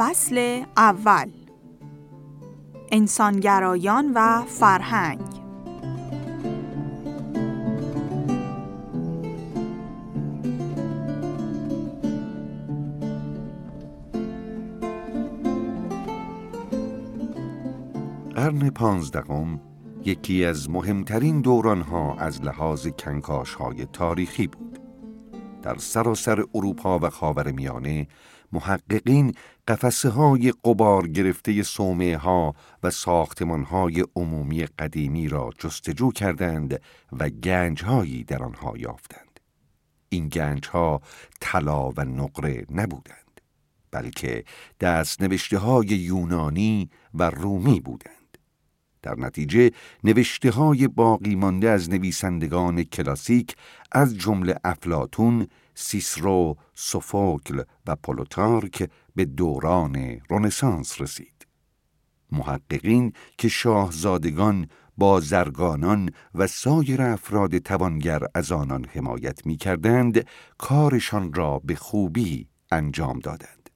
فصل اول انسانگرایان و فرهنگ قرن پانزدهم یکی از مهمترین دورانها از لحاظ کنکاشهای تاریخی بود. در سراسر اروپا و خاور میانه محققین قفسه های قبار گرفته سومه ها و ساختمان های عمومی قدیمی را جستجو کردند و گنج هایی در آنها یافتند. این گنج ها طلا و نقره نبودند بلکه دست نوشته های یونانی و رومی بودند. در نتیجه نوشته های باقی مانده از نویسندگان کلاسیک از جمله افلاتون، سیسرو، سوفوکل و پولوتارک به دوران رنسانس رسید. محققین که شاهزادگان، بازرگانان و سایر افراد توانگر از آنان حمایت می کردند، کارشان را به خوبی انجام دادند.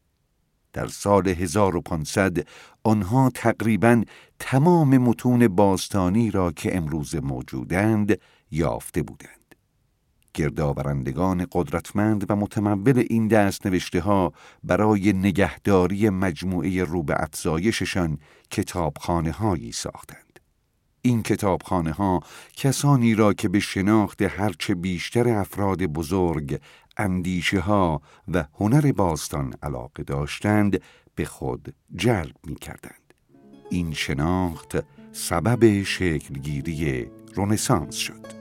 در سال 1500 آنها تقریبا تمام متون باستانی را که امروز موجودند یافته بودند. گردآورندگان قدرتمند و متمول این دست نوشته ها برای نگهداری مجموعه رو به افزایششان کتابخانه هایی ساختند. این کتابخانه ها کسانی را که به شناخت هرچه بیشتر افراد بزرگ اندیشه ها و هنر باستان علاقه داشتند به خود جلب می کردند. این شناخت سبب شکلگیری رونسانس شد.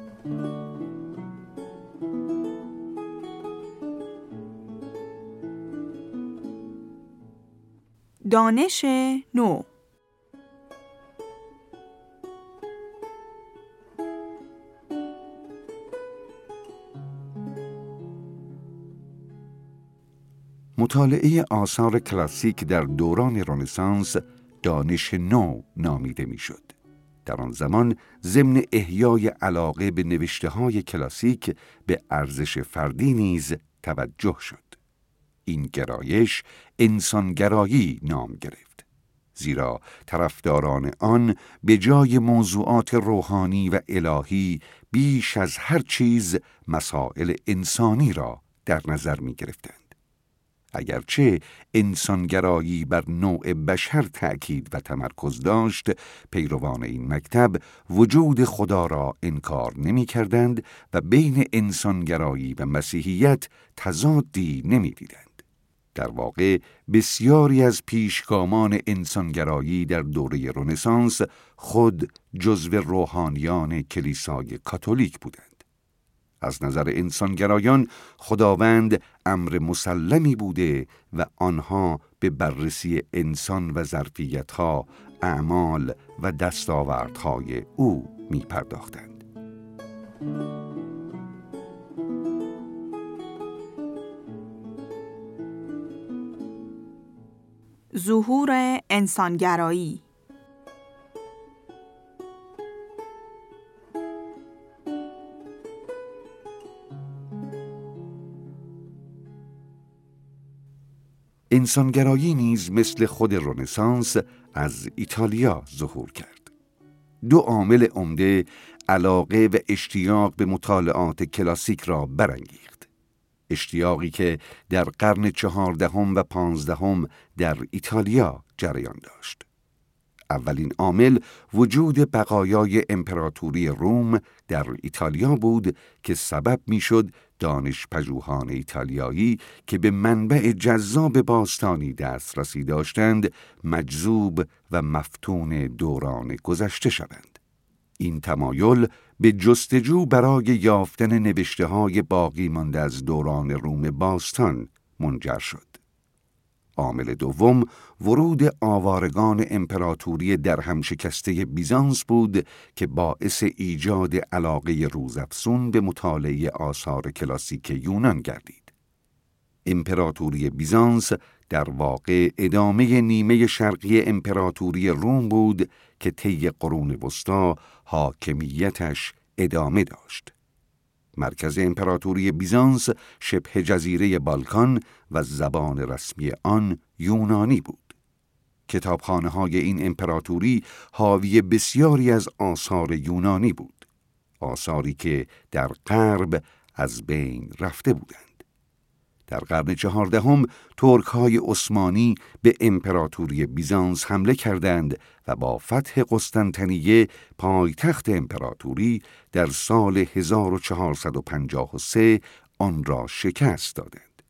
دانش نو مطالعه آثار کلاسیک در دوران رنسانس دانش نو نامیده می‌شد. در آن زمان ضمن احیای علاقه به نوشته های کلاسیک به ارزش فردی نیز توجه شد. این گرایش انسانگرایی نام گرفت. زیرا طرفداران آن به جای موضوعات روحانی و الهی بیش از هر چیز مسائل انسانی را در نظر می گرفتند. اگرچه انسانگرایی بر نوع بشر تأکید و تمرکز داشت پیروان این مکتب وجود خدا را انکار نمی کردند و بین انسانگرایی و مسیحیت تضادی نمی دیدند. در واقع بسیاری از پیشگامان انسانگرایی در دوره رنسانس خود جزو روحانیان کلیسای کاتولیک بودند. از نظر انسانگرایان خداوند امر مسلمی بوده و آنها به بررسی انسان و ظرفیتها، اعمال و دستاوردهای او می پرداختند. ظهور انسانگرایی انسانگرایی نیز مثل خود رنسانس از ایتالیا ظهور کرد. دو عامل عمده علاقه و اشتیاق به مطالعات کلاسیک را برانگیخت. اشتیاقی که در قرن چهاردهم و پانزدهم در ایتالیا جریان داشت. اولین عامل وجود بقایای امپراتوری روم در ایتالیا بود که سبب می‌شد دانش پژوهان ایتالیایی که به منبع جذاب باستانی دسترسی داشتند مجذوب و مفتون دوران گذشته شوند. این تمایل به جستجو برای یافتن نوشته های باقی مانده از دوران روم باستان منجر شد. عامل دوم ورود آوارگان امپراتوری در هم شکسته بیزانس بود که باعث ایجاد علاقه روزافزون به مطالعه آثار کلاسیک یونان گردید. امپراتوری بیزانس در واقع ادامه نیمه شرقی امپراتوری روم بود که طی قرون وسطا حاکمیتش ادامه داشت. مرکز امپراتوری بیزانس شبه جزیره بالکان و زبان رسمی آن یونانی بود. کتابخانه های این امپراتوری حاوی بسیاری از آثار یونانی بود. آثاری که در غرب از بین رفته بودند. در قرن چهاردهم ترک های عثمانی به امپراتوری بیزانس حمله کردند و با فتح قسطنطنیه پایتخت امپراتوری در سال 1453 آن را شکست دادند.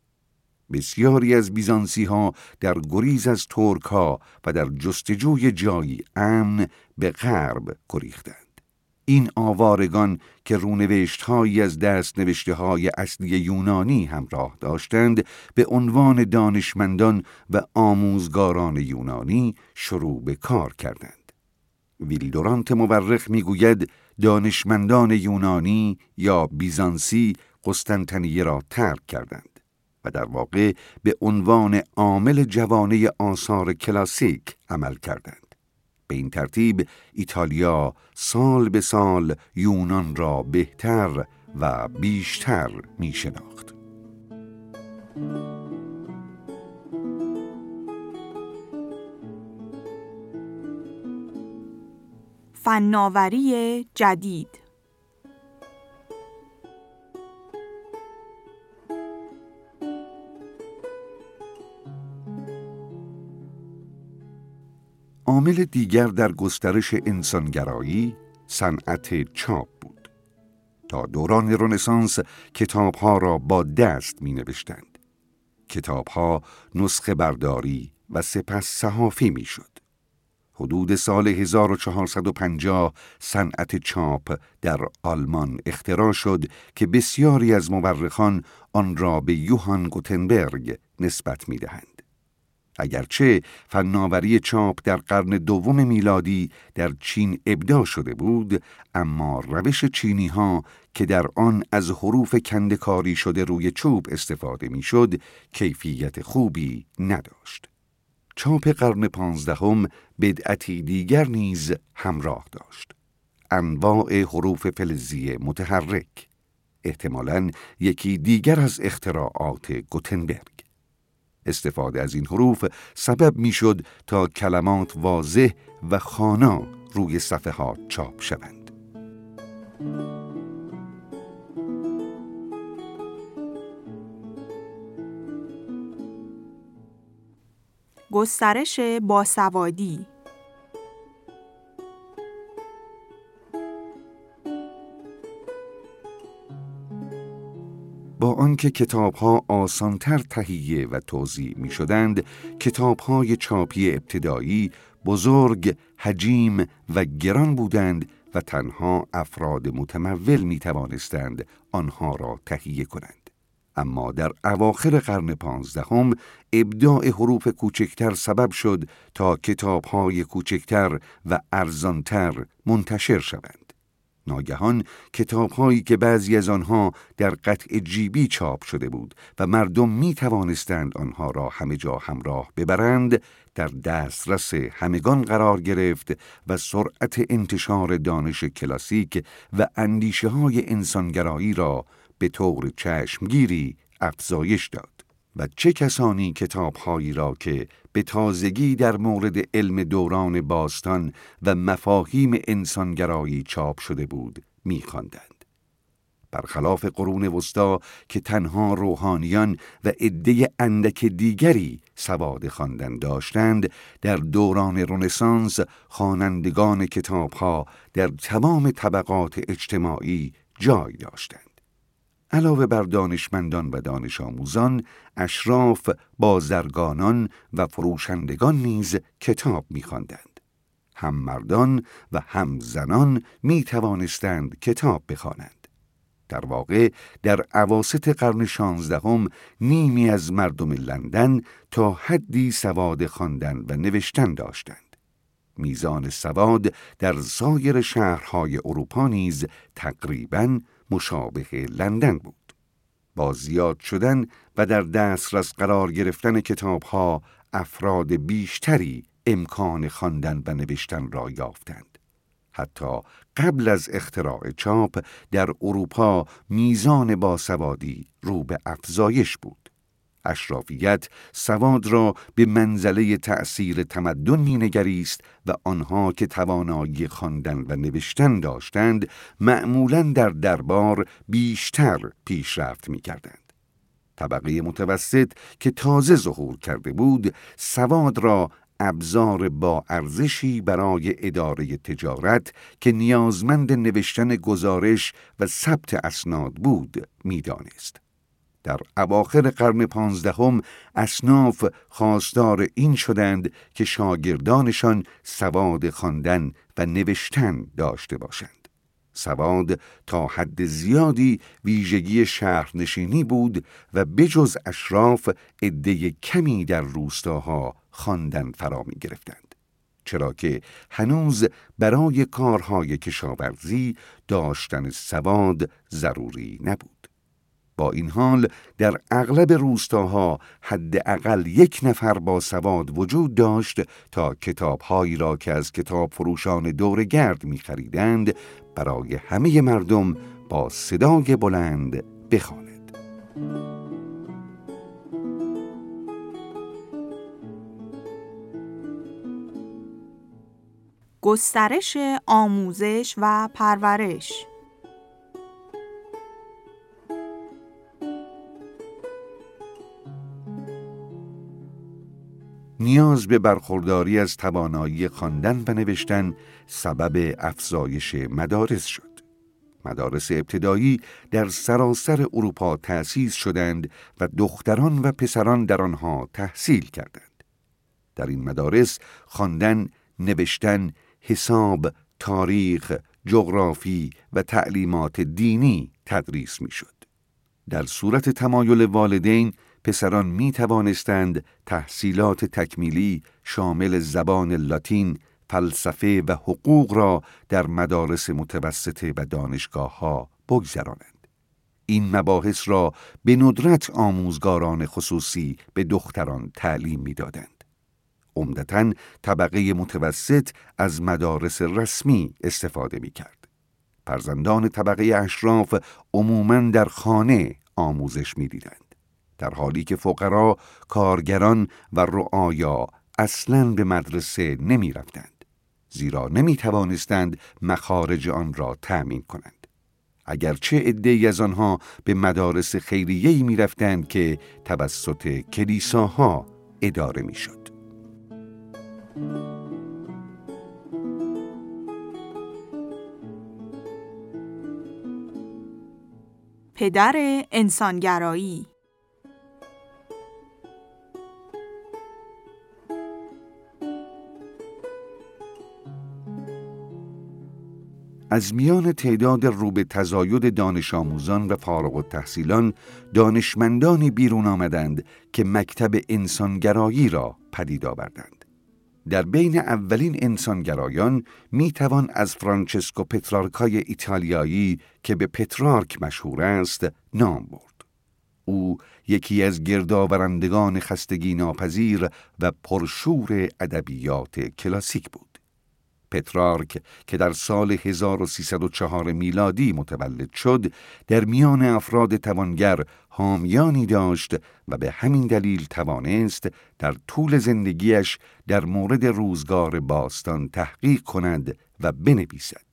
بسیاری از بیزانسی ها در گریز از ترک و در جستجوی جایی امن به غرب گریختند. این آوارگان که رونوشت از دست نوشته های اصلی یونانی همراه داشتند به عنوان دانشمندان و آموزگاران یونانی شروع به کار کردند. ویلدورانت مورخ می‌گوید دانشمندان یونانی یا بیزانسی قسطنطنیه را ترک کردند و در واقع به عنوان عامل جوانه آثار کلاسیک عمل کردند. به این ترتیب ایتالیا سال به سال یونان را بهتر و بیشتر می شناخت. فناوری جدید عامل دیگر در گسترش انسانگرایی صنعت چاپ بود. تا دوران رنسانس کتابها را با دست می نوشتند. کتابها نسخه برداری و سپس صحافی می شد. حدود سال 1450 صنعت چاپ در آلمان اختراع شد که بسیاری از مورخان آن را به یوهان گوتنبرگ نسبت می دهند. اگرچه فناوری چاپ در قرن دوم میلادی در چین ابدا شده بود اما روش چینی ها که در آن از حروف کندکاری شده روی چوب استفاده می‌شد کیفیت خوبی نداشت. چاپ قرن پانزدهم بدعتی دیگر نیز همراه داشت. انواع حروف فلزی متحرک احتمالاً یکی دیگر از اختراعات گوتنبرگ. استفاده از این حروف سبب می‌شد تا کلمات واضح و خانا روی صفحات چاپ شوند. گسترش باسوادی با آنکه کتابها آسانتر تهیه و توضیح می شدند کتابهای چاپی ابتدایی بزرگ، حجیم و گران بودند و تنها افراد متمول می توانستند آنها را تهیه کنند. اما در اواخر قرن پانزدهم ابداع حروف کوچکتر سبب شد تا کتابهای کوچکتر و ارزانتر منتشر شوند. ناگهان کتابهایی که بعضی از آنها در قطع جیبی چاپ شده بود و مردم می توانستند آنها را همه جا همراه ببرند در دسترس همگان قرار گرفت و سرعت انتشار دانش کلاسیک و اندیشه های انسانگرایی را به طور چشمگیری افزایش داد. و چه کسانی کتابهایی را که به تازگی در مورد علم دوران باستان و مفاهیم انسانگرایی چاپ شده بود می‌خواندند. برخلاف قرون وسطا که تنها روحانیان و عده اندک دیگری سواد خواندن داشتند در دوران رنسانس خوانندگان کتابها در تمام طبقات اجتماعی جای داشتند علاوه بر دانشمندان و دانش آموزان، اشراف، بازرگانان و فروشندگان نیز کتاب می‌خواندند. هم مردان و هم زنان می توانستند کتاب بخوانند. در واقع در عواست قرن شانزدهم نیمی از مردم لندن تا حدی سواد خواندن و نوشتن داشتند. میزان سواد در سایر شهرهای اروپا نیز تقریباً مشابه لندن بود. با زیاد شدن و در دسترس قرار گرفتن کتابها افراد بیشتری امکان خواندن و نوشتن را یافتند. حتی قبل از اختراع چاپ در اروپا میزان باسوادی رو به افزایش بود. اشرافیت سواد را به منزله تأثیر تمدن مینگریست و آنها که توانایی خواندن و نوشتن داشتند معمولا در دربار بیشتر پیشرفت می‌کردند. طبقه متوسط که تازه ظهور کرده بود سواد را ابزار با ارزشی برای اداره تجارت که نیازمند نوشتن گزارش و ثبت اسناد بود می‌دانست. در اواخر قرن پانزدهم اصناف خواستار این شدند که شاگردانشان سواد خواندن و نوشتن داشته باشند. سواد تا حد زیادی ویژگی شهرنشینی بود و بجز اشراف عده کمی در روستاها خواندن فرا می گرفتند. چرا که هنوز برای کارهای کشاورزی داشتن سواد ضروری نبود. با این حال در اغلب روستاها حداقل یک نفر با سواد وجود داشت تا کتابهایی را که از کتاب فروشان دور گرد می خریدند برای همه مردم با صدای بلند بخواند. گسترش آموزش و پرورش نیاز به برخورداری از توانایی خواندن و نوشتن سبب افزایش مدارس شد. مدارس ابتدایی در سراسر اروپا تأسیس شدند و دختران و پسران در آنها تحصیل کردند. در این مدارس خواندن، نوشتن، حساب، تاریخ، جغرافی و تعلیمات دینی تدریس می‌شد. در صورت تمایل والدین پسران می توانستند تحصیلات تکمیلی شامل زبان لاتین، فلسفه و حقوق را در مدارس متوسطه و دانشگاه ها بگذرانند. این مباحث را به ندرت آموزگاران خصوصی به دختران تعلیم می‌دادند. عمدتا طبقه متوسط از مدارس رسمی استفاده می کرد. فرزندان طبقه اشراف عموما در خانه آموزش می دیدند. در حالی که فقرا، کارگران و رعایا اصلا به مدرسه نمی رفتند. زیرا نمی توانستند مخارج آن را تأمین کنند. اگرچه عده از آنها به مدارس خیریه‌ای می رفتند که توسط کلیساها اداره می شد. پدر انسانگرایی از میان تعداد رو به تزاید دانش آموزان و فارغ التحصیلان دانشمندانی بیرون آمدند که مکتب انسانگرایی را پدید آوردند. در بین اولین انسانگرایان می توان از فرانچسکو پترارکای ایتالیایی که به پترارک مشهور است نام برد. او یکی از گردآورندگان خستگی ناپذیر و پرشور ادبیات کلاسیک بود. پترارک که در سال 1304 میلادی متولد شد در میان افراد توانگر حامیانی داشت و به همین دلیل توانست در طول زندگیش در مورد روزگار باستان تحقیق کند و بنویسد.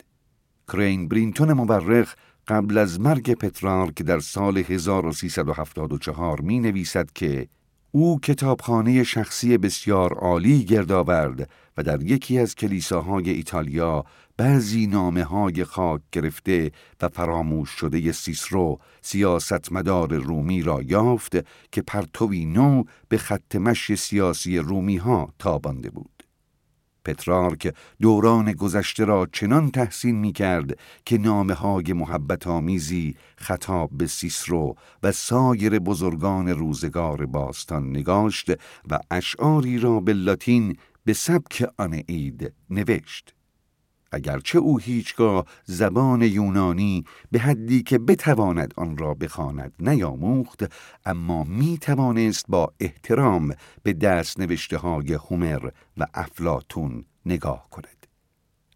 کرین برینتون مورخ قبل از مرگ پترارک در سال 1374 می نویسد که او کتابخانه شخصی بسیار عالی گرد آورد و در یکی از کلیساهای ایتالیا بعضی نامه های خاک گرفته و فراموش شده سیسرو سیاستمدار رومی را یافت که پرتوی نو به خط مشی سیاسی رومی ها تابانده بود. پترارک دوران گذشته را چنان تحسین می کرد که نامه های محبت آمیزی خطاب به سیسرو و سایر بزرگان روزگار باستان نگاشت و اشعاری را به لاتین به سبک اید نوشت. اگرچه او هیچگاه زبان یونانی به حدی که بتواند آن را بخواند نیاموخت اما می توانست با احترام به دست نوشته های هومر و افلاتون نگاه کند.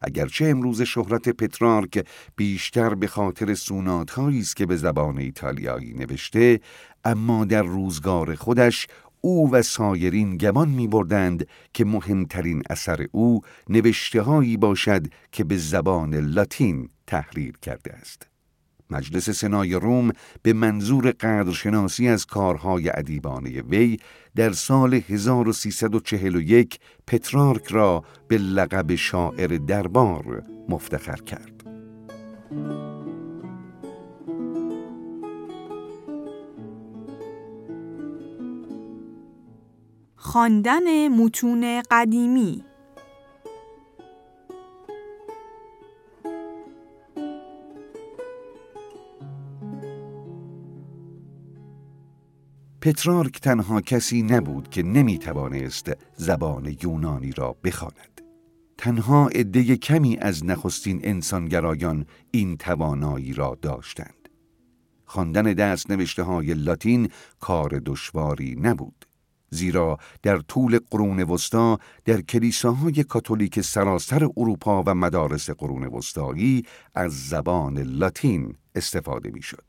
اگرچه امروز شهرت پترارک بیشتر به خاطر سوناتهایی است که به زبان ایتالیایی نوشته اما در روزگار خودش او و سایرین گمان می بردند که مهمترین اثر او نوشته هایی باشد که به زبان لاتین تحریر کرده است. مجلس سنای روم به منظور قدرشناسی از کارهای ادیبانه وی در سال 1341 پترارک را به لقب شاعر دربار مفتخر کرد. خواندن متون قدیمی پترارک تنها کسی نبود که نمی توانست زبان یونانی را بخواند. تنها عده کمی از نخستین انسانگرایان این توانایی را داشتند. خواندن دست نوشته های لاتین کار دشواری نبود. زیرا در طول قرون وسطا در کلیساهای کاتولیک سراسر اروپا و مدارس قرون وسطایی از زبان لاتین استفاده می‌شد.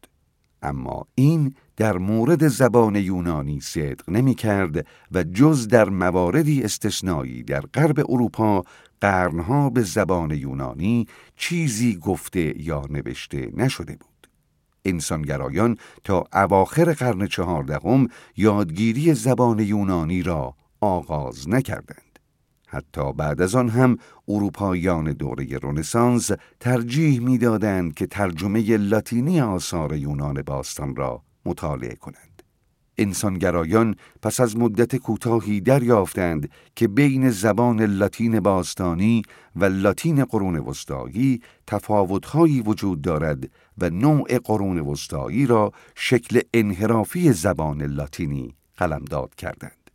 اما این در مورد زبان یونانی صدق نمی کرد و جز در مواردی استثنایی در غرب اروپا قرنها به زبان یونانی چیزی گفته یا نوشته نشده بود. انسانگرایان تا اواخر قرن چهاردهم یادگیری زبان یونانی را آغاز نکردند. حتی بعد از آن هم اروپاییان دوره رنسانس ترجیح می‌دادند که ترجمه لاتینی آثار یونان باستان را مطالعه کنند. انسانگرایان پس از مدت کوتاهی دریافتند که بین زبان لاتین باستانی و لاتین قرون وسطایی تفاوتهایی وجود دارد و نوع قرون وسطایی را شکل انحرافی زبان لاتینی قلمداد کردند.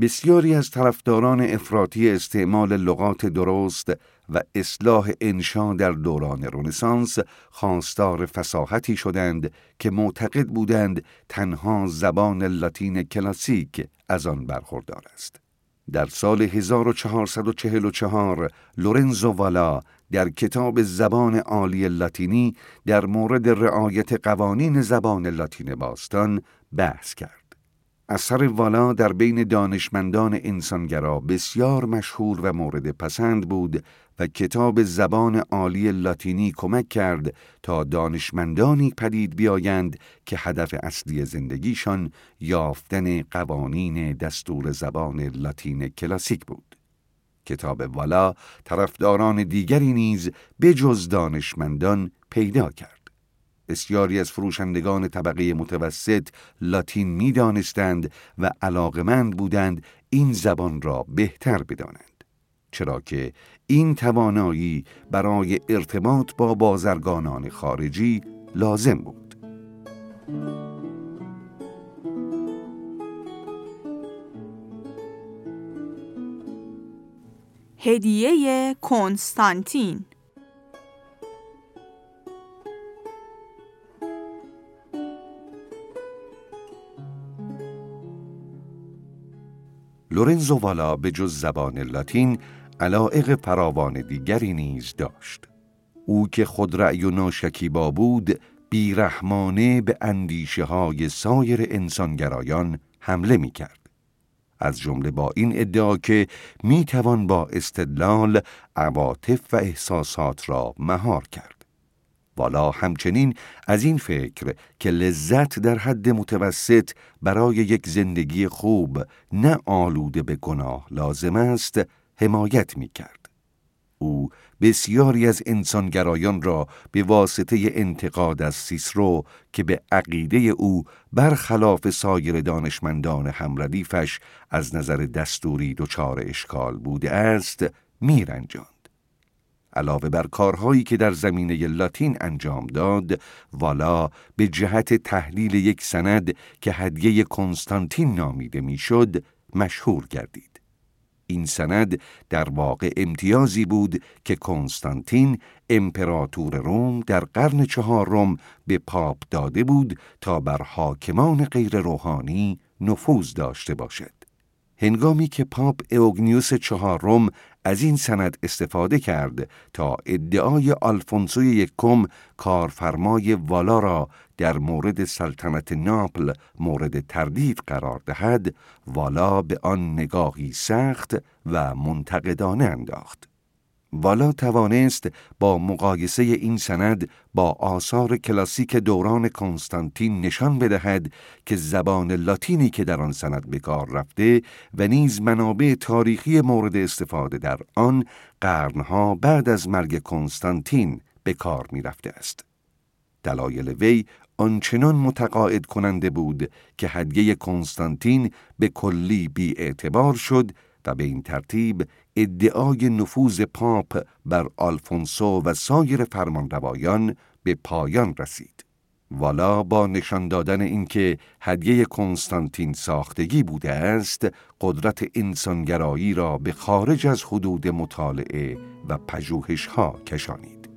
بسیاری از طرفداران افراطی استعمال لغات درست و اصلاح انشا در دوران رنسانس خواستار فساحتی شدند که معتقد بودند تنها زبان لاتین کلاسیک از آن برخوردار است. در سال 1444 لورنزو والا در کتاب زبان عالی لاتینی در مورد رعایت قوانین زبان لاتین باستان بحث کرد. اثر والا در بین دانشمندان انسانگرا بسیار مشهور و مورد پسند بود و کتاب زبان عالی لاتینی کمک کرد تا دانشمندانی پدید بیایند که هدف اصلی زندگیشان یافتن قوانین دستور زبان لاتین کلاسیک بود. کتاب والا طرفداران دیگری نیز بجز دانشمندان پیدا کرد. بسیاری از فروشندگان طبقه متوسط لاتین می دانستند و علاقمند بودند این زبان را بهتر بدانند. چرا که این توانایی برای ارتباط با بازرگانان خارجی لازم بود. هدیه کنستانتین لورنزو والا به جز زبان لاتین علائق فراوان دیگری نیز داشت. او که خود رأی و ناشکیبا بود بیرحمانه به اندیشه های سایر انسانگرایان حمله می کرد. از جمله با این ادعا که می توان با استدلال عواطف و احساسات را مهار کرد. والا همچنین از این فکر که لذت در حد متوسط برای یک زندگی خوب نه آلوده به گناه لازم است حمایت می کرد. او بسیاری از انسانگرایان را به واسطه انتقاد از سیسرو که به عقیده او برخلاف سایر دانشمندان همردیفش از نظر دستوری دچار اشکال بوده است میرنجان. علاوه بر کارهایی که در زمینه لاتین انجام داد، والا به جهت تحلیل یک سند که هدیه کنستانتین نامیده می‌شد، مشهور گردید. این سند در واقع امتیازی بود که کنستانتین امپراتور روم در قرن چهارم به پاپ داده بود تا بر حاکمان غیر روحانی نفوذ داشته باشد. هنگامی که پاپ اوگنیوس چهارم از این سند استفاده کرد تا ادعای آلفونسو یکم کارفرمای والا را در مورد سلطنت ناپل مورد تردید قرار دهد والا به آن نگاهی سخت و منتقدانه انداخت. والا توانست با مقایسه این سند با آثار کلاسیک دوران کنستانتین نشان بدهد که زبان لاتینی که در آن سند به کار رفته و نیز منابع تاریخی مورد استفاده در آن قرنها بعد از مرگ کنستانتین به کار می رفته است. دلایل وی آنچنان متقاعد کننده بود که هدیه کنستانتین به کلی بی اعتبار شد و به این ترتیب ادعای نفوذ پاپ بر آلفونسو و سایر فرمانروایان به پایان رسید. والا با نشان دادن اینکه هدیه کنستانتین ساختگی بوده است، قدرت انسانگرایی را به خارج از حدود مطالعه و پژوهش ها کشانید.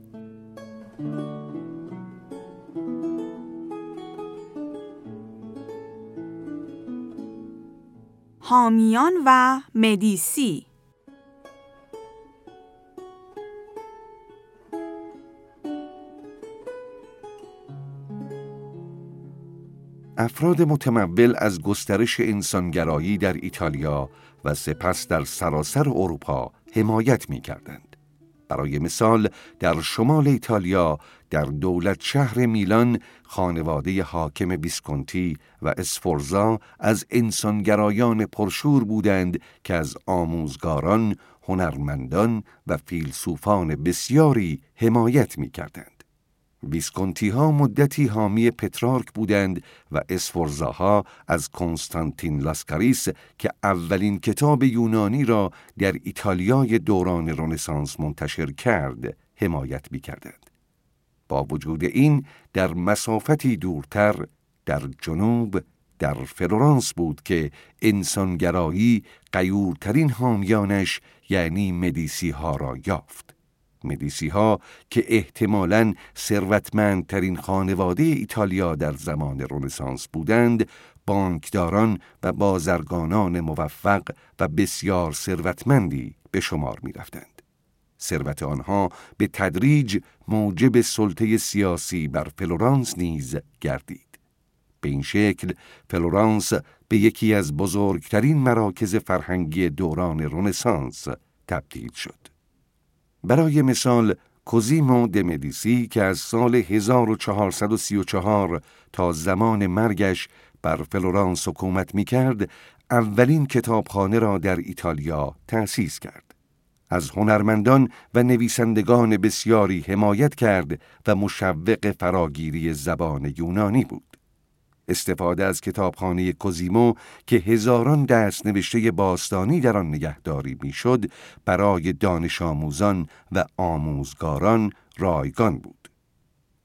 حامیان و مدیسی افراد متمول از گسترش انسانگرایی در ایتالیا و سپس در سراسر اروپا حمایت می کردند. برای مثال در شمال ایتالیا در دولت شهر میلان خانواده حاکم بیسکونتی و اسفورزا از انسانگرایان پرشور بودند که از آموزگاران، هنرمندان و فیلسوفان بسیاری حمایت می کردند. ویسکونتی ها مدتی حامی پترارک بودند و اسفورزاها از کنستانتین لاسکاریس که اولین کتاب یونانی را در ایتالیای دوران رنسانس منتشر کرد حمایت می کردند. با وجود این در مسافتی دورتر در جنوب در فلورانس بود که انسانگرایی غیورترین حامیانش یعنی مدیسی ها را یافت. مدیسی ها که احتمالاً ثروتمندترین خانواده ایتالیا در زمان رنسانس بودند بانکداران و بازرگانان موفق و بسیار ثروتمندی به شمار می رفتند. ثروت آنها به تدریج موجب سلطه سیاسی بر فلورانس نیز گردید. به این شکل فلورانس به یکی از بزرگترین مراکز فرهنگی دوران رنسانس تبدیل شد. برای مثال کوزیمو دمدیسی که از سال 1434 تا زمان مرگش بر فلورانس حکومت می کرد، اولین کتابخانه را در ایتالیا تأسیس کرد. از هنرمندان و نویسندگان بسیاری حمایت کرد و مشوق فراگیری زبان یونانی بود. استفاده از کتابخانه کوزیمو که هزاران دست نوشته باستانی در آن نگهداری می‌شد برای دانش آموزان و آموزگاران رایگان بود.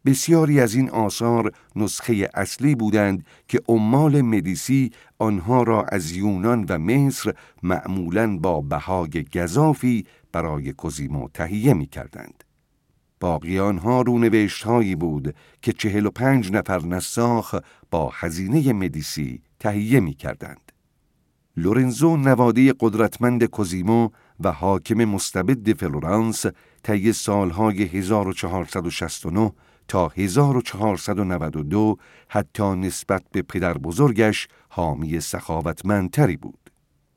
بسیاری از این آثار نسخه اصلی بودند که عمال مدیسی آنها را از یونان و مصر معمولاً با بهای گذافی برای کوزیمو تهیه می کردند. باقی آنها رونوشت هایی بود که چهل و پنج نفر نساخ با هزینه مدیسی تهیه می کردند. لورنزو نواده قدرتمند کوزیمو و حاکم مستبد فلورانس طی سالهای 1469 تا 1492 حتی نسبت به پدر بزرگش حامی سخاوتمندتری بود.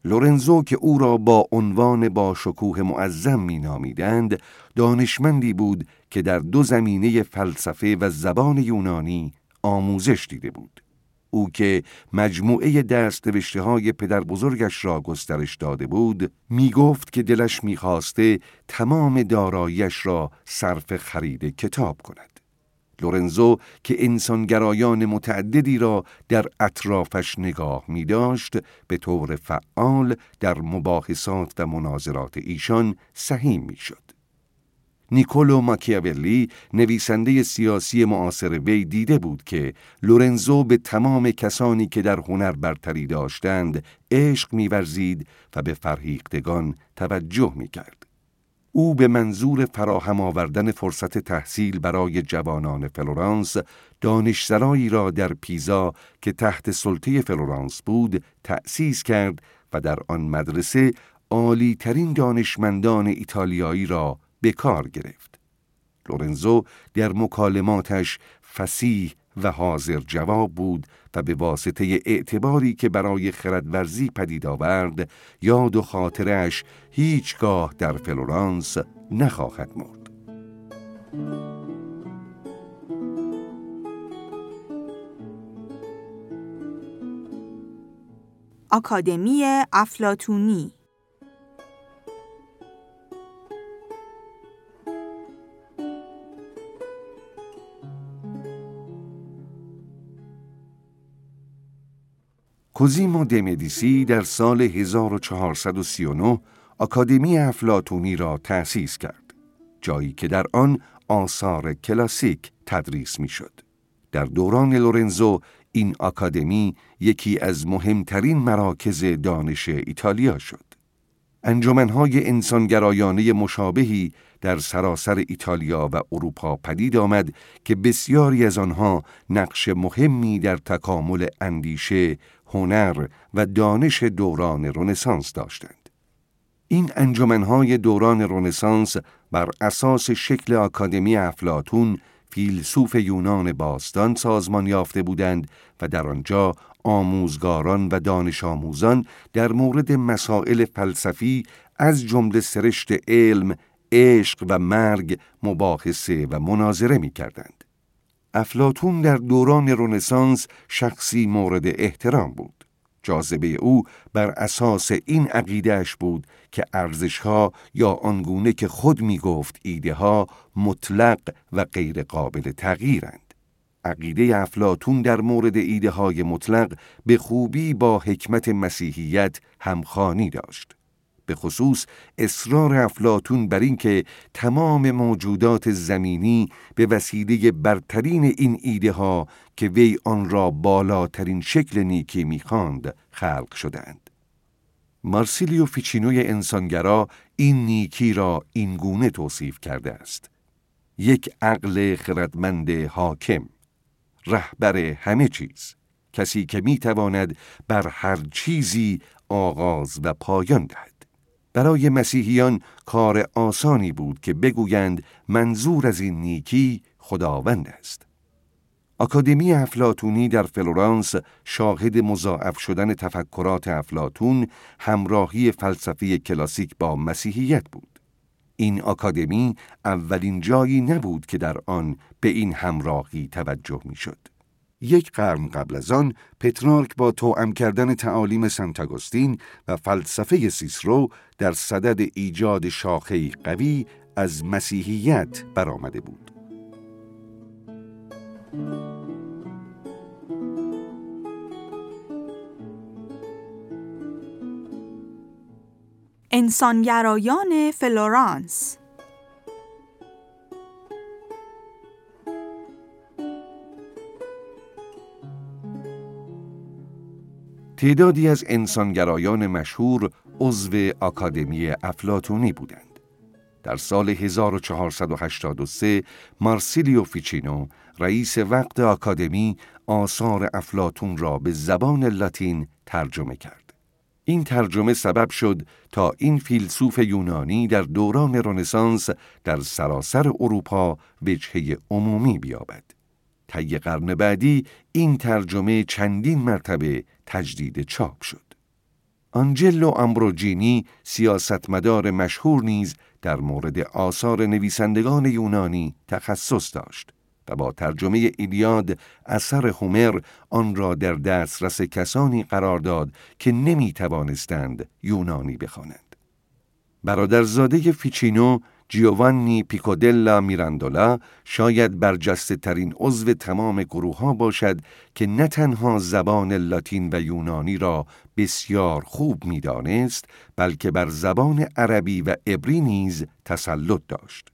لورنزو که او را با عنوان با شکوه معظم می نامیدند دانشمندی بود که در دو زمینه فلسفه و زبان یونانی آموزش دیده بود. او که مجموعه دست های پدر بزرگش را گسترش داده بود می گفت که دلش می خواسته تمام دارایش را صرف خرید کتاب کند. لورنزو که انسانگرایان متعددی را در اطرافش نگاه می داشت به طور فعال در مباحثات و مناظرات ایشان سهیم می شد. نیکولو ماکیاولی نویسنده سیاسی معاصر وی دیده بود که لورنزو به تمام کسانی که در هنر برتری داشتند عشق میورزید و به فرهیختگان توجه می کرد. او به منظور فراهم آوردن فرصت تحصیل برای جوانان فلورانس دانشسرایی را در پیزا که تحت سلطه فلورانس بود تأسیس کرد و در آن مدرسه عالی ترین دانشمندان ایتالیایی را به کار گرفت. لورنزو در مکالماتش فسیح و حاضر جواب بود و به واسطه اعتباری که برای خردورزی پدید آورد یاد و خاطرش هیچگاه در فلورانس نخواهد مرد. آکادمی افلاتونی کوزیمو دمدیسی در سال 1439 آکادمی افلاتونی را تأسیس کرد جایی که در آن آثار کلاسیک تدریس می‌شد. در دوران لورنزو این آکادمی یکی از مهمترین مراکز دانش ایتالیا شد. انجمنهای انسانگرایانه مشابهی در سراسر ایتالیا و اروپا پدید آمد که بسیاری از آنها نقش مهمی در تکامل اندیشه، هنر و دانش دوران رنسانس داشتند. این انجمنهای دوران رنسانس بر اساس شکل آکادمی افلاتون فیلسوف یونان باستان سازمان یافته بودند و در آنجا آموزگاران و دانش آموزان در مورد مسائل فلسفی از جمله سرشت علم، عشق و مرگ مباحثه و مناظره می کردند. افلاتون در دوران رنسانس شخصی مورد احترام بود. جاذبه او بر اساس این عقیدهش بود که ارزشها یا آنگونه که خود می گفت ایده ها مطلق و غیر قابل تغییرند. عقیده افلاتون در مورد ایده های مطلق به خوبی با حکمت مسیحیت همخانی داشت. به خصوص اصرار افلاتون بر اینکه تمام موجودات زمینی به وسیله برترین این ایده ها که وی آن را بالاترین شکل نیکی می‌خواند خلق شدند. مارسیلیو فیچینوی انسانگرا این نیکی را اینگونه توصیف کرده است. یک عقل خردمند حاکم رهبر همه چیز کسی که می‌تواند بر هر چیزی آغاز و پایان دهد برای مسیحیان کار آسانی بود که بگویند منظور از این نیکی خداوند است. آکادمی افلاتونی در فلورانس شاهد مضاعف شدن تفکرات افلاتون همراهی فلسفی کلاسیک با مسیحیت بود. این آکادمی اولین جایی نبود که در آن به این همراهی توجه می‌شد. یک قرن قبل از آن پترارک با توأم کردن تعالیم سنت و فلسفه سیسرو در صدد ایجاد شاخه قوی از مسیحیت برآمده بود. انسانگرایان فلورانس تعدادی از انسانگرایان مشهور عضو آکادمی افلاتونی بودند. در سال 1483 مارسیلیو فیچینو رئیس وقت آکادمی آثار افلاتون را به زبان لاتین ترجمه کرد. این ترجمه سبب شد تا این فیلسوف یونانی در دوران رنسانس در سراسر اروپا وجهه عمومی بیابد. طی قرن بعدی این ترجمه چندین مرتبه تجدید چاپ شد. آنجلو امبروجینی سیاستمدار مشهور نیز در مورد آثار نویسندگان یونانی تخصص داشت و با ترجمه ایلیاد اثر هومر آن را در دسترس کسانی قرار داد که نمی توانستند یونانی بخوانند. برادرزاده فیچینو جیوانی پیکودلا میراندولا شاید برجسته ترین عضو تمام گروه ها باشد که نه تنها زبان لاتین و یونانی را بسیار خوب می‌دانست بلکه بر زبان عربی و عبری نیز تسلط داشت.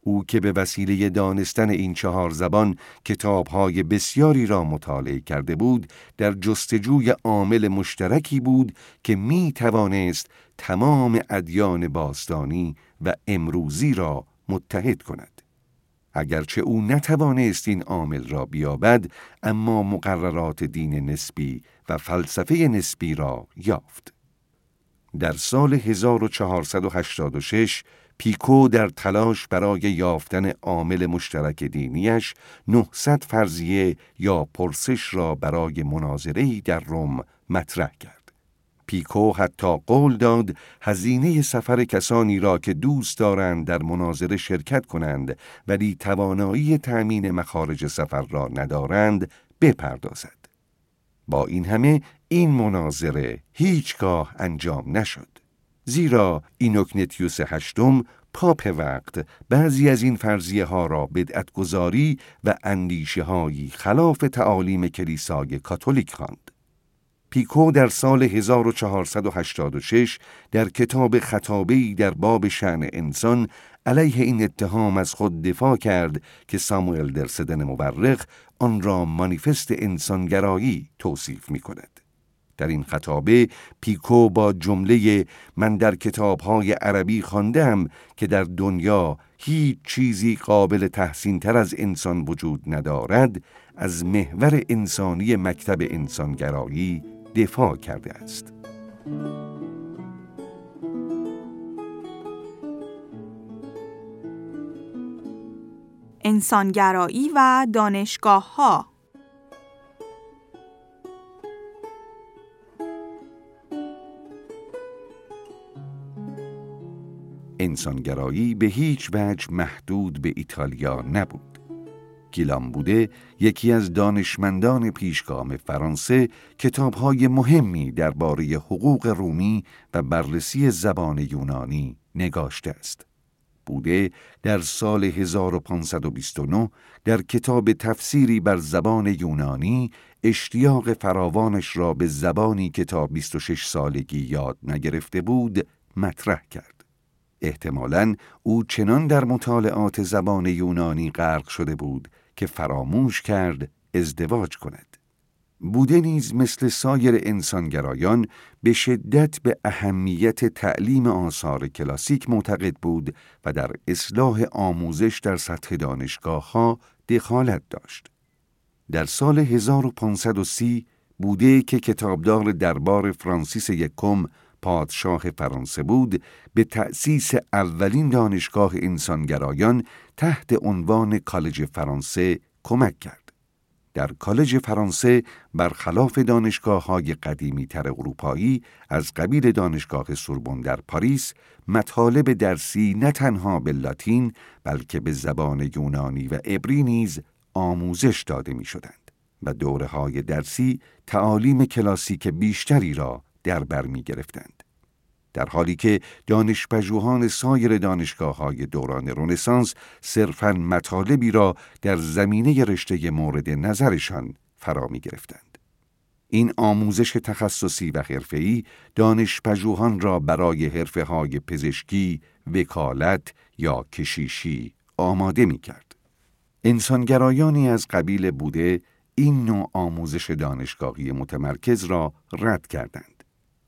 او که به وسیله دانستن این چهار زبان کتابهای بسیاری را مطالعه کرده بود در جستجوی عامل مشترکی بود که می توانست تمام ادیان باستانی و امروزی را متحد کند. اگرچه او نتوانست این عامل را بیابد اما مقررات دین نسبی و فلسفه نسبی را یافت. در سال 1486 پیکو در تلاش برای یافتن عامل مشترک دینیش 900 فرضیه یا پرسش را برای مناظره‌ای در روم مطرح کرد. پیکو حتی قول داد هزینه سفر کسانی را که دوست دارند در مناظره شرکت کنند ولی توانایی تأمین مخارج سفر را ندارند بپردازد. با این همه این مناظره هیچگاه انجام نشد. زیرا اینوکنتیوس هشتم پاپ وقت بعضی از این فرضیه ها را بدعتگذاری و اندیشه هایی خلاف تعالیم کلیسای کاتولیک خواند. پیکو در سال 1486 در کتاب خطابه‌ای در باب شعن انسان علیه این اتهام از خود دفاع کرد که ساموئل در سدن مورخ آن را مانیفست انسانگرایی توصیف می کند. در این خطابه پیکو با جمله من در کتابهای عربی خواندم که در دنیا هیچ چیزی قابل تحسین تر از انسان وجود ندارد از محور انسانی مکتب انسانگرایی دفاع کرده است. انسانگرایی و دانشگاه ها انسانگرایی به هیچ وجه محدود به ایتالیا نبود. گیلان بوده یکی از دانشمندان پیشگام فرانسه کتابهای مهمی درباره حقوق رومی و بررسی زبان یونانی نگاشته است. بوده در سال 1529 در کتاب تفسیری بر زبان یونانی اشتیاق فراوانش را به زبانی که تا 26 سالگی یاد نگرفته بود مطرح کرد. احتمالاً او چنان در مطالعات زبان یونانی غرق شده بود که فراموش کرد ازدواج کند. بوده نیز مثل سایر انسانگرایان به شدت به اهمیت تعلیم آثار کلاسیک معتقد بود و در اصلاح آموزش در سطح دانشگاه ها دخالت داشت. در سال 1530 بوده که کتابدار دربار فرانسیس یکم پادشاه فرانسه بود به تأسیس اولین دانشگاه انسانگرایان تحت عنوان کالج فرانسه کمک کرد. در کالج فرانسه برخلاف دانشگاه های قدیمی تر اروپایی از قبیل دانشگاه سوربون در پاریس مطالب درسی نه تنها به لاتین بلکه به زبان یونانی و عبری نیز آموزش داده می شدند و دوره های درسی تعالیم کلاسیک بیشتری را در بر می گرفتند. در حالی که دانشپژوهان سایر دانشگاه های دوران رونسانس صرفاً مطالبی را در زمینه رشته مورد نظرشان فرا می گرفتند. این آموزش تخصصی و حرفه‌ای دانشپژوهان را برای حرفه های پزشکی، وکالت یا کشیشی آماده می کرد. انسانگرایانی از قبیل بوده این نوع آموزش دانشگاهی متمرکز را رد کردند.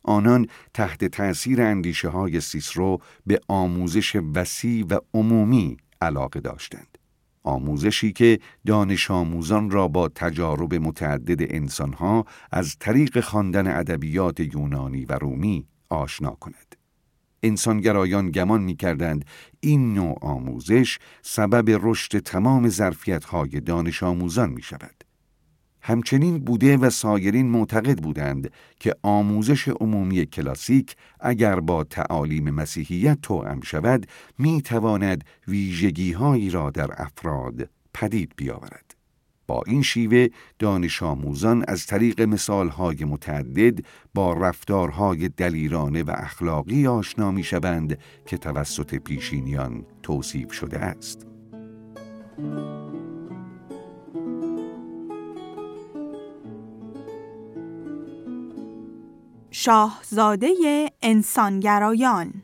آنان تحت تأثیر اندیشه های سیسرو به آموزش وسیع و عمومی علاقه داشتند. آموزشی که دانش آموزان را با تجارب متعدد انسانها از طریق خواندن ادبیات یونانی و رومی آشنا کند. انسانگرایان گمان می کردند این نوع آموزش سبب رشد تمام ظرفیت های دانش آموزان می شود. همچنین بوده و سایرین معتقد بودند که آموزش عمومی کلاسیک اگر با تعالیم مسیحیت توأم شود می تواند ویژگی هایی را در افراد پدید بیاورد. با این شیوه دانش آموزان از طریق مثالهای متعدد با رفتارهای دلیرانه و اخلاقی آشنا می شوند که توسط پیشینیان توصیف شده است. شاهزاده انسانگرایان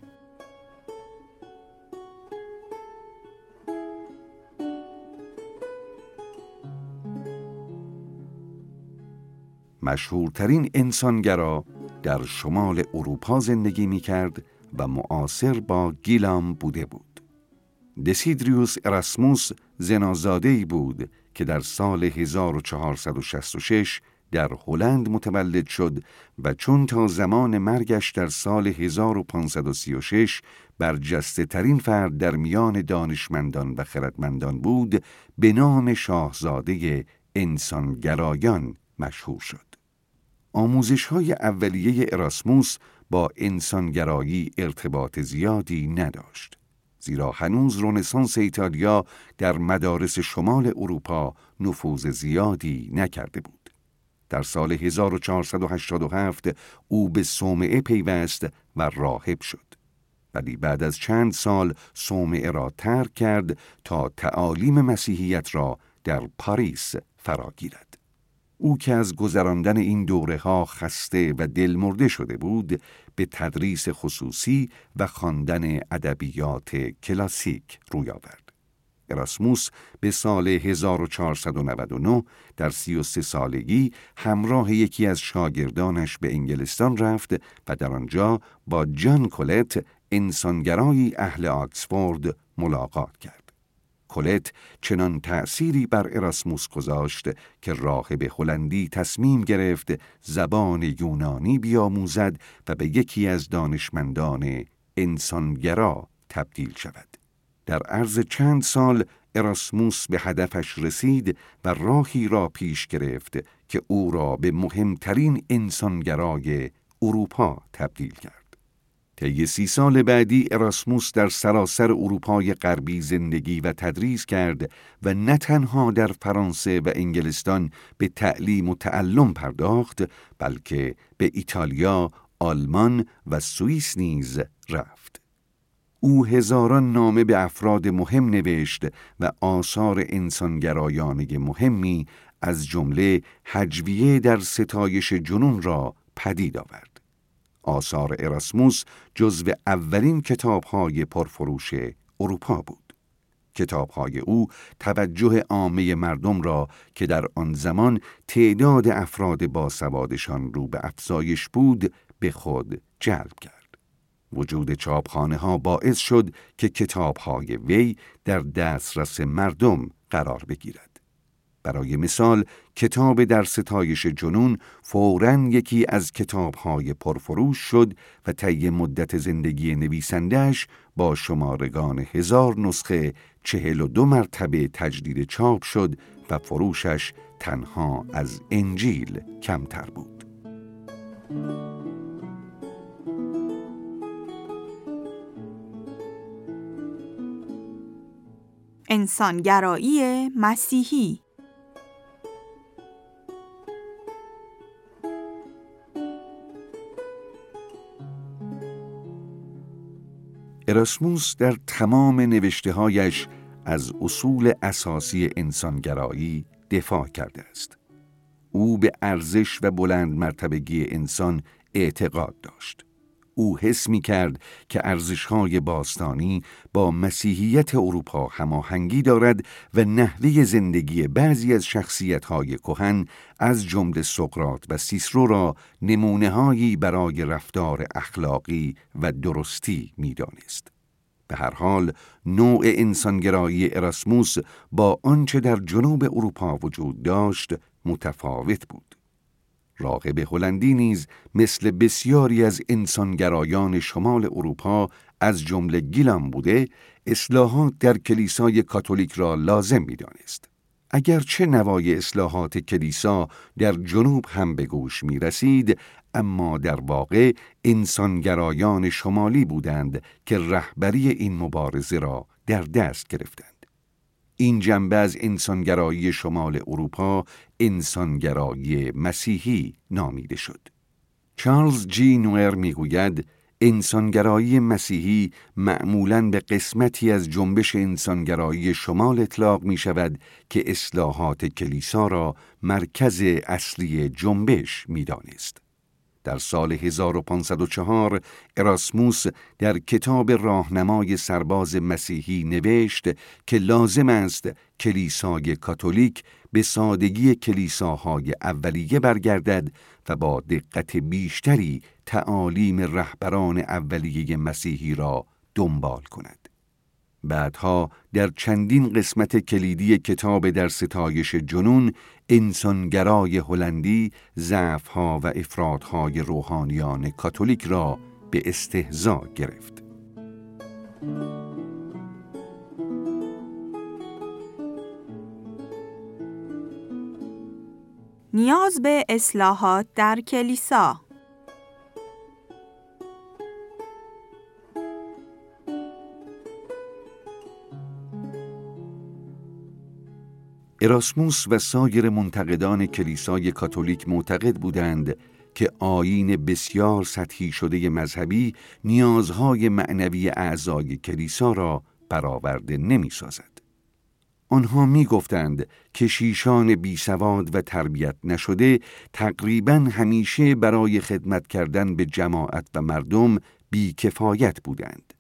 مشهورترین انسانگرا در شمال اروپا زندگی می کرد و معاصر با گیلام بوده بود. دسیدریوس اراسموس زنازاده بود که در سال 1466 در هلند متولد شد و چون تا زمان مرگش در سال 1536 برجسته ترین فرد در میان دانشمندان و خردمندان بود به نام شاهزاده انسانگرایان مشهور شد. آموزش های اولیه اراسموس با انسانگرایی ارتباط زیادی نداشت. زیرا هنوز رونسانس ایتالیا در مدارس شمال اروپا نفوذ زیادی نکرده بود. در سال 1487 او به صومعه پیوست و راهب شد. ولی بعد از چند سال صومعه را ترک کرد تا تعالیم مسیحیت را در پاریس فرا گیرد. او که از گذراندن این دوره ها خسته و دلمرده شده بود به تدریس خصوصی و خواندن ادبیات کلاسیک روی آورد. اراسموس به سال 1499 در 33 سالگی همراه یکی از شاگردانش به انگلستان رفت و در آنجا با جان کولت انسانگرایی اهل آکسفورد ملاقات کرد. کولت چنان تأثیری بر اراسموس گذاشت که راهب هلندی تصمیم گرفت زبان یونانی بیاموزد و به یکی از دانشمندان انسانگرا تبدیل شود. در عرض چند سال اراسموس به هدفش رسید و راهی را پیش گرفت که او را به مهمترین انسانگرای اروپا تبدیل کرد. طی سی سال بعدی اراسموس در سراسر اروپای غربی زندگی و تدریس کرد و نه تنها در فرانسه و انگلستان به تعلیم و تعلم پرداخت بلکه به ایتالیا، آلمان و سوئیس نیز رفت. او هزاران نامه به افراد مهم نوشت و آثار انسانگرایانه مهمی از جمله حجویه در ستایش جنون را پدید آورد. آثار اراسموس جزو اولین کتابهای پرفروش اروپا بود. کتابهای او توجه عامه مردم را که در آن زمان تعداد افراد باسوادشان رو به افزایش بود به خود جلب کرد. وجود چاپخانه ها باعث شد که کتابهای وی در دسترس مردم قرار بگیرد. برای مثال کتاب در ستایش جنون فوراً یکی از کتابهای پرفروش شد و طی مدت زندگی نویسندهش با شمارگان هزار نسخه چهل و دو مرتبه تجدید چاپ شد و فروشش تنها از انجیل کمتر بود. انسانگرایی مسیحی اراسموس در تمام نوشتههایش از اصول اساسی انسانگرایی دفاع کرده است. او به ارزش و بلند مرتبگی انسان اعتقاد داشت. او حس می کرد که ارزشهای باستانی با مسیحیت اروپا هماهنگی دارد و نحوه زندگی بعضی از شخصیتهای کهن از جمله سقرات و سیسرو را نمونههایی برای رفتار اخلاقی و درستی می‌دانست. به هر حال نوع انسانگرایی اراسموس با آنچه در جنوب اروپا وجود داشت متفاوت بود. راقب هلندی نیز مثل بسیاری از انسانگرایان شمال اروپا از جمله گیلان بوده اصلاحات در کلیسای کاتولیک را لازم می‌دانست. اگرچه نوای اصلاحات کلیسا در جنوب هم به گوش می رسید، اما در واقع انسانگرایان شمالی بودند که رهبری این مبارزه را در دست گرفتند. این جنبه از انسانگرایی شمال اروپا انسانگرایی مسیحی نامیده شد. چارلز جی نوئر می‌گوید انسانگرایی مسیحی معمولاً به قسمتی از جنبش انسانگرایی شمال اطلاق می شود که اصلاحات کلیسا را مرکز اصلی جنبش می دانست. در سال 1504 اراسموس در کتاب راهنمای سرباز مسیحی نوشت که لازم است کلیسای کاتولیک به سادگی کلیساهای اولیه برگردد و با دقت بیشتری تعالیم رهبران اولیه مسیحی را دنبال کند. بعدها در چندین قسمت کلیدی کتاب در ستایش جنون انسانگرای هلندی ضعفها و افرادهای روحانیان کاتولیک را به استهزا گرفت. نیاز به اصلاحات در کلیسا اراسموس و سایر منتقدان کلیسای کاتولیک معتقد بودند که آیین بسیار سطحی شده مذهبی نیازهای معنوی اعضای کلیسا را برآورده نمی سازد. آنها می گفتند که شیشان بی سواد و تربیت نشده تقریبا همیشه برای خدمت کردن به جماعت و مردم بی کفایت بودند.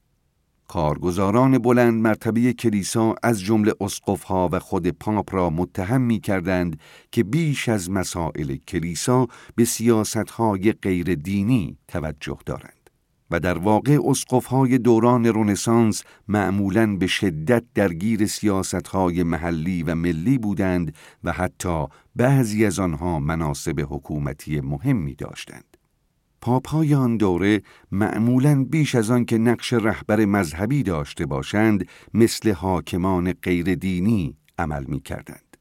کارگزاران بلند مرتبه کلیسا از جمله اسقفها و خود پاپ را متهم می کردند که بیش از مسائل کلیسا به سیاستهای غیر دینی توجه دارند. و در واقع اسقفهای دوران رونسانس معمولاً به شدت درگیر سیاستهای محلی و ملی بودند و حتی بعضی از آنها مناسب حکومتی مهمی داشتند. پاپهای آن دوره معمولاً بیش از آن که نقش رهبر مذهبی داشته باشند مثل حاکمان غیر دینی عمل می کردند.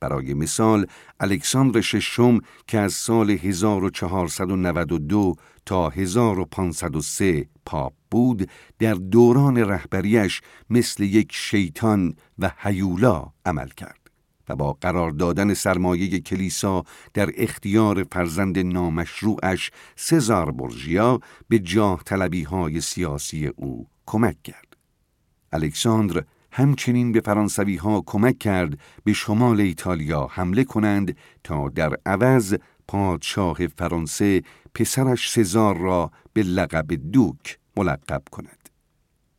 برای مثال الکساندر ششم که از سال 1492 تا 1503 پاپ بود در دوران رهبریش مثل یک شیطان و حیولا عمل کرد و با قرار دادن سرمایه کلیسا در اختیار فرزند نامشروعش سزار برژیا به جاه طلبی های سیاسی او کمک کرد. الکساندر همچنین به فرانسوی ها کمک کرد به شمال ایتالیا حمله کنند تا در عوض پادشاه فرانسه پسرش سزار را به لقب دوک ملقب کند.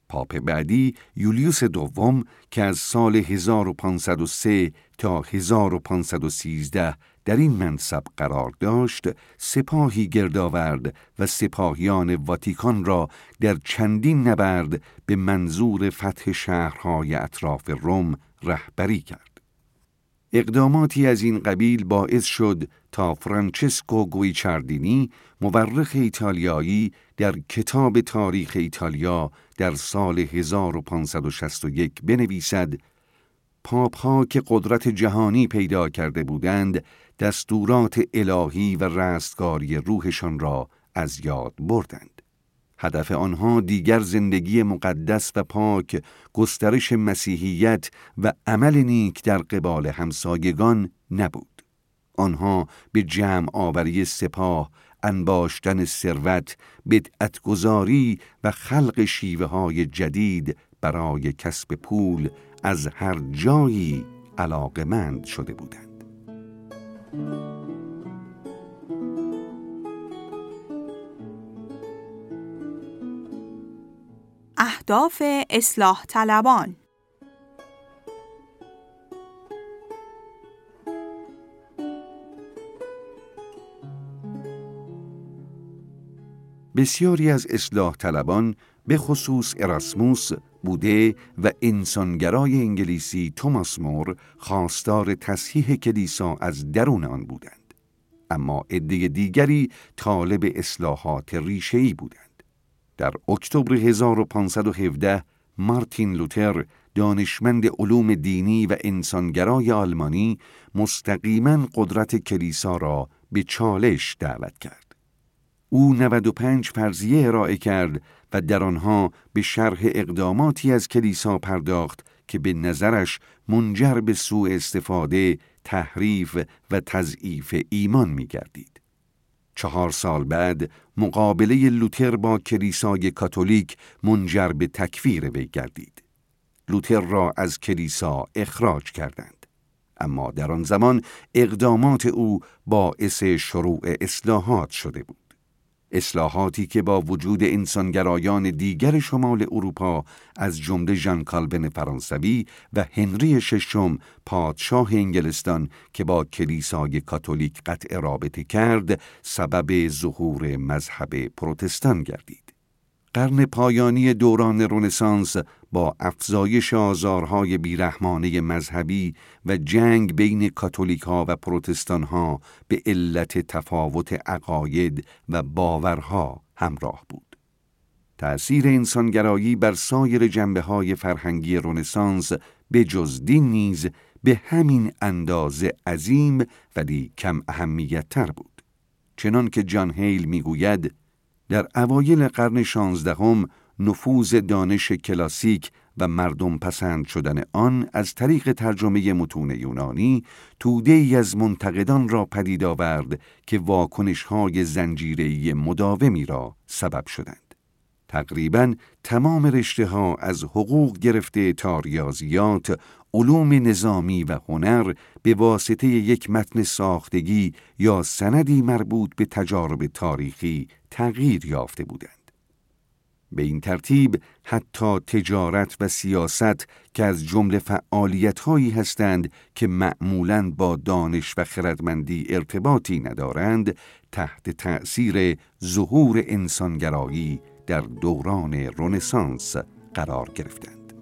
پاپ بعدی یولیوس دوم که از سال 1503 تا 1513 در این منصب قرار داشت سپاهی گردآورد و سپاهیان واتیکان را در چندین نبرد به منظور فتح شهرهای اطراف روم رهبری کرد. اقداماتی از این قبیل باعث شد تا فرانچسکو گویچاردینی مورخ ایتالیایی در کتاب تاریخ ایتالیا در سال 1561 بنویسد پاپ ها که قدرت جهانی پیدا کرده بودند دستورات الهی و رستگاری روحشان را از یاد بردند. هدف آنها دیگر زندگی مقدس و پاک، گسترش مسیحیت و عمل نیک در قبال همسایگان نبود. آنها به جمع آوری سپاه، انباشتن ثروت، بدعتگذاری و خلق شیوه های جدید برای کسب پول از هر جایی علاقمند شده بودند. اهداف اصلاح طلبان. بسیاری از اصلاح طلبان به خصوص اراسموس بوده و انسانگرای انگلیسی توماس مور خواستار تصحیح کلیسا از درون آن بودند. اما عده دیگری طالب اصلاحات ریشه‌ای بودند. در اکتبر 1517 مارتین لوتر دانشمند علوم دینی و انسانگرای آلمانی مستقیما قدرت کلیسا را به چالش دعوت کرد او 95 فرضیه ارائه کرد و در آنها به شرح اقداماتی از کلیسا پرداخت که به نظرش منجر به سوء استفاده، تحریف و تضعیف ایمان می گردید. چهار سال بعد مقابله لوتر با کلیسای کاتولیک منجر به تکفیر وی گردید. لوتر را از کلیسا اخراج کردند. اما در آن زمان اقدامات او باعث شروع اصلاحات شده بود. اصلاحاتی که با وجود انسانگرایان دیگر شمال اروپا از جمله ژان کالبن فرانسوی و هنری ششم پادشاه انگلستان که با کلیسای کاتولیک قطع رابطه کرد سبب ظهور مذهب پروتستان گردید. قرن پایانی دوران رونسانس با افزایش آزارهای بیرحمانه مذهبی و جنگ بین کاتولیک ها و پروتستان ها به علت تفاوت عقاید و باورها همراه بود. تأثیر انسانگرایی بر سایر جنبه های فرهنگی رونسانس به جز دین نیز به همین اندازه عظیم ولی کم اهمیت تر بود. چنان که جان هیل می‌گوید در اوایل قرن شانزدهم نفوذ دانش کلاسیک و مردم پسند شدن آن از طریق ترجمه متون یونانی توده ای از منتقدان را پدید آورد که واکنش های زنجیری مداومی را سبب شدند. تقریبا تمام رشته ها از حقوق گرفته تا ریاضیات، علوم نظامی و هنر به واسطه یک متن ساختگی یا سندی مربوط به تجارب تاریخی تغییر یافته بودند. به این ترتیب حتی تجارت و سیاست که از جمله فعالیت هایی هستند که معمولاً با دانش و خردمندی ارتباطی ندارند تحت تأثیر ظهور انسانگرایی در دوران رنسانس قرار گرفتند.